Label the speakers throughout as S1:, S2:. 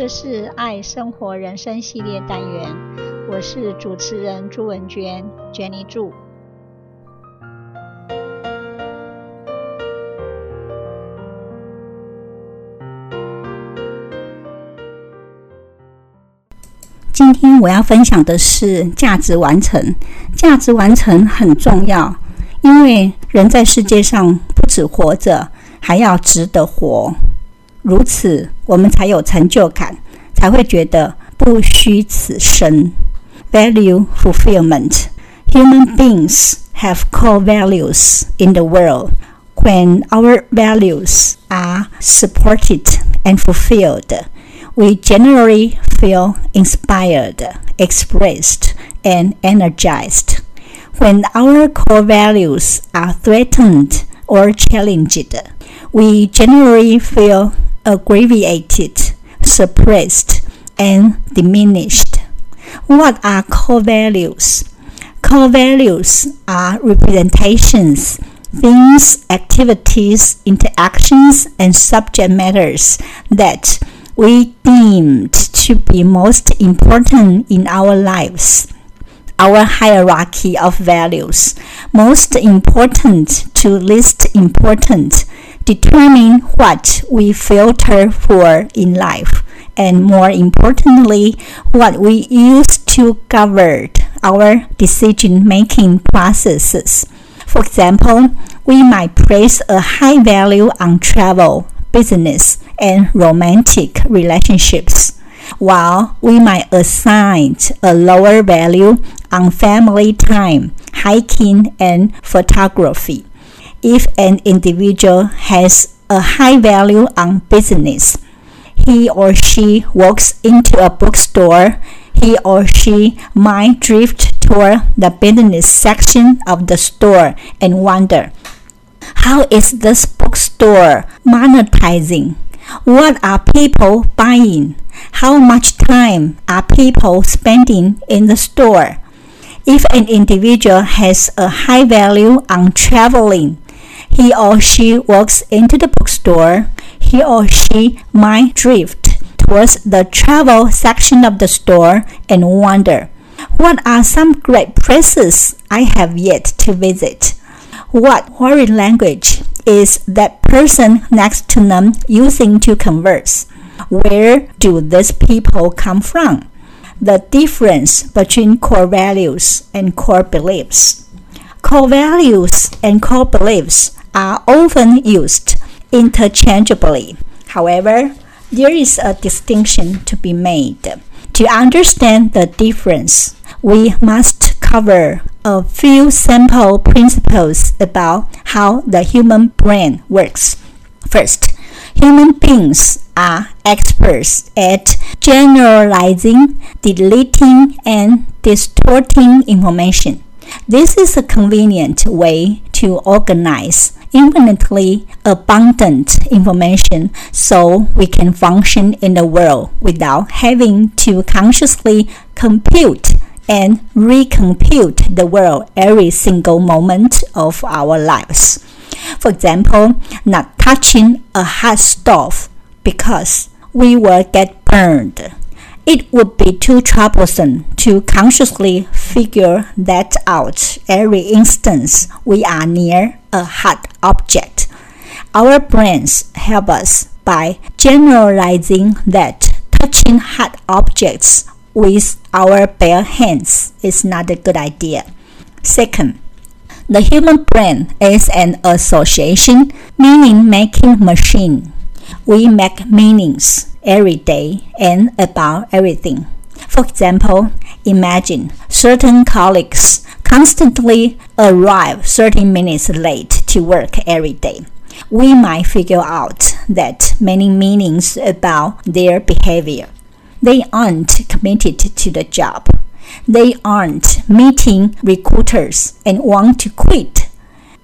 S1: 这是爱生活人生系列单元，我是主持人朱文娟，Jenny 祝。
S2: 今天我要分享的是价值完成。价值完成很重要，因为人在世界上不止活着，还要值得活。如此，我们才有成就感，才会觉得不虚此生。Value fulfillment. Human beings have core values in the world. When our values are supported and fulfilled, we generally feel inspired, expressed, and energized. When our core values are threatened or challenged, we generally feel aggregated, suppressed, and diminished. What are core values? Core values are representations, things, activities, interactions, and subject matters that we deemed to be most important in our lives. Our hierarchy of values, most important to least important, determine what we filter for in life, and more importantly, what we use to guide our decision making processes. For example, we might place a high value on travel, business, and romantic relationships, while we might assign a lower value on family time, hiking, and photography. If an individual has a high value on business, he or she walks into a bookstore, he or she might drift toward the business section of the store and wonder, how is this bookstore monetizing? What are people buying? How much time are people spending in the store? If an individual has a high value on traveling, he or she walks into the bookstore, he or she might drift towards the travel section of the store and wonder, what are some great places I have yet to visit? What foreign language is that person next to them using to converse? Where do these people come from? The difference between core values and core beliefs. Core values and core beliefs are often used interchangeably. However, there is a distinction to be made. To understand the difference, we must cover a few simple principles about how the human brain works. First, human beings are experts at generalizing, deleting, and distorting information. This is a convenient way to organize infinitely abundant information so we can function in the world without having to consciously compute and recompute the world every single moment of our lives. For example, not touching a hot stove because we will get burned. It would be too troublesome to consciously figure that out every instance we are near a hot object. Our brains help us by generalizing that touching hot objects with our bare hands is not a good idea. Second, the human brain is an association meaning making machine. We make meanings every day and about everything. For example, imagine certain colleagues constantly arrive 30 minutes late to work every day. We might figure out that many meanings about their behavior. They aren't committed to the job. They aren't meeting recruiters and want to quit.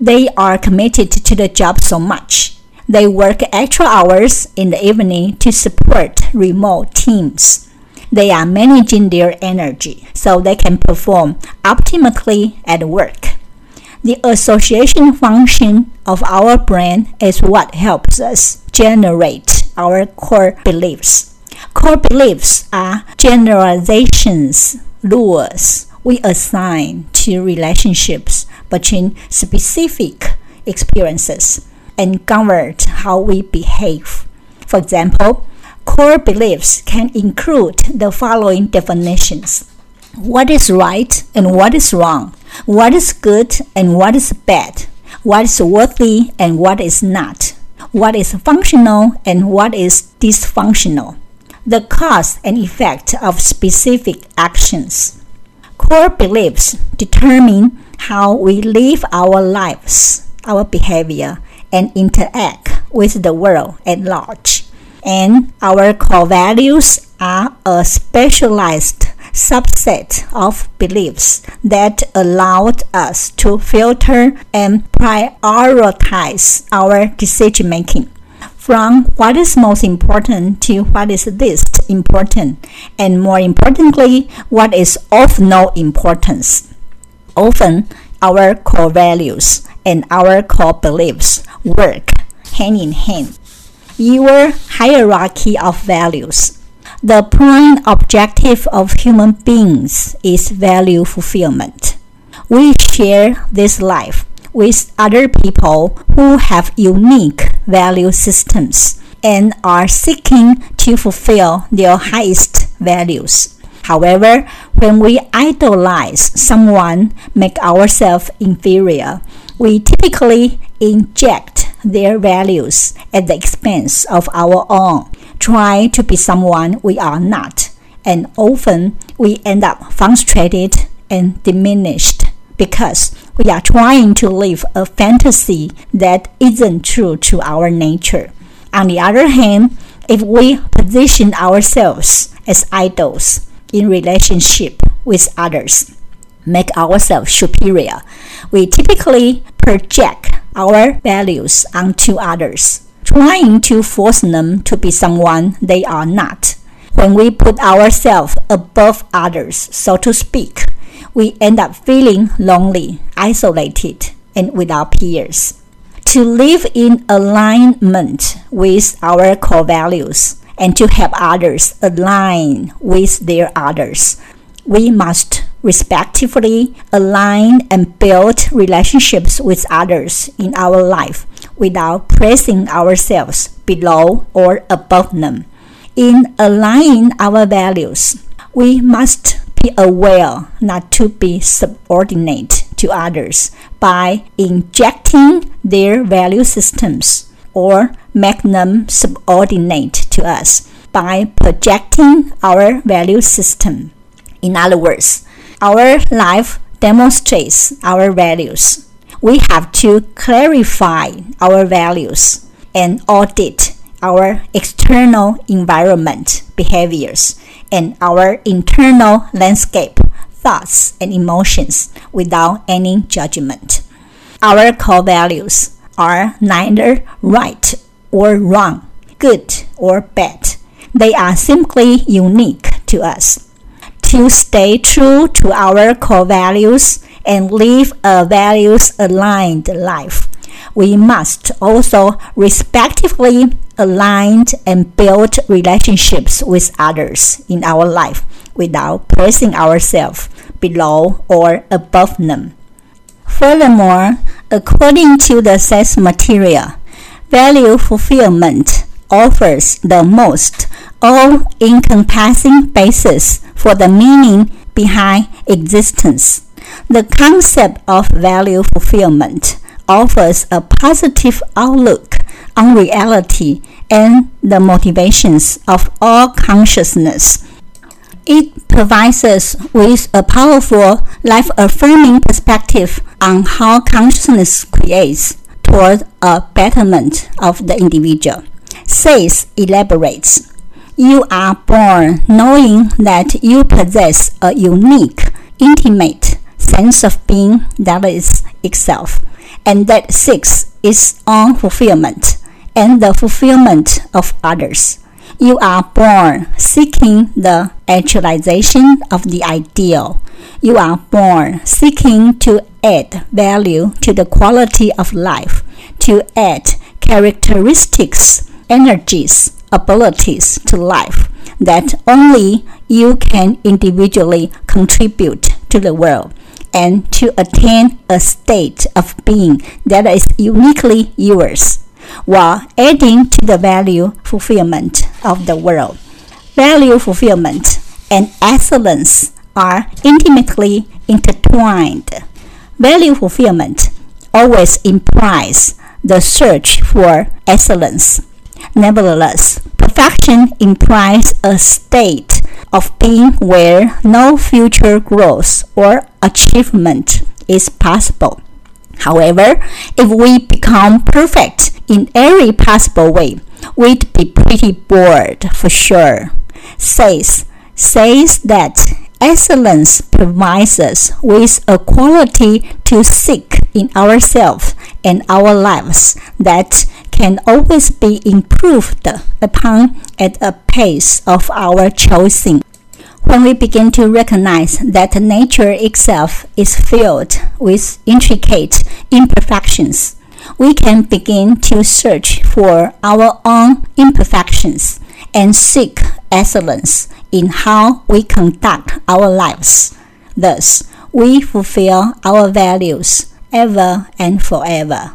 S2: They are committed to the job so much they work extra hours in the evening to support remote teams. They are managing their energy so they can perform optimally at work. The association function of our brain is what helps us generate our core beliefs. Core beliefs are generalizations, rules we assign to relationships between specific experiences and govern how we behave. For example, core beliefs can include the following definitions. What is right and what is wrong, what is good and what is bad, what is worthy and what is not, what is functional and what is dysfunctional, the cause and effect of specific actions. Core beliefs determine how we live our lives, our behavior, and interact with the world at large. And our core values are a specialized subset of beliefs that allowed us to filter and prioritize our decision making from what is most important to what is least important, and more importantly, what is of no importance. Often, our core values and our core beliefs work hand in hand. Your hierarchy of values the prime objective of human beings is value fulfillment. We share this life with other people who have unique value systems and are seeking to fulfill their highest values. However, when we idolize someone, make ourselves inferior, we typically inject their values at the expense of our own try to be someone we are not, and often we end up frustrated and diminished because we are trying to live a fantasy that isn't true to our nature. On the other hand, if we position ourselves as idols in relationship with others, make ourselves superior, we typically project our values onto others trying to force them to be someone they are not. When we put ourselves above others, so to speak, we end up feeling lonely, isolated, and without peers. To live in alignment with our core values and to help others align with their others, we must respectively align and build relationships with others in our life without placing ourselves below or above them. In aligning our values, we must be aware not to be subordinate to others by injecting their value systems or make them subordinate to us by projecting our value system. In other words, our life demonstrates our values. We have to clarify our values and audit our external environment behaviors and our internal landscape thoughts and emotions without any judgment. Our core values are neither right or wrong, good or bad. They are simply unique to us to stay true to our core values and live a values aligned life. We must also respectively align and build relationships with others in our life without placing ourselves below or above them. Furthermore, according to the Seth material, value fulfillment offers the most all encompassing basis for the meaning behind existence. The concept of value fulfillment offers a positive outlook on reality and the motivations of all consciousness. It provides us with a powerful, life affirming perspective on how consciousness creates toward a betterment of the individual. Seth elaborates you are born knowing that you possess a unique, intimate sense of being that is itself, and that seeks its own fulfillment and the fulfillment of others. You are born seeking the actualization of the ideal. You are born seeking to add value to the quality of life, to add characteristics, energies, abilities to life that only you can individually contribute to the world and to attain a state of being that is uniquely yours, while adding to the value fulfillment of the world. Value fulfillment and excellence are intimately intertwined. Value fulfillment always implies the search for excellence. Nevertheless, perfection implies a state of being where no future growth or achievement is possible. However, if we become perfect in every possible way, we'd be pretty bored for sure. Seth says that excellence provides us with a quality to seek in ourselves and our lives that can always be improved upon at a pace of our choosing. When we begin to recognize that nature itself is filled with intricate imperfections, we can begin to search for our own imperfections and seek excellence in how we conduct our lives. Thus, we fulfill our values ever and forever.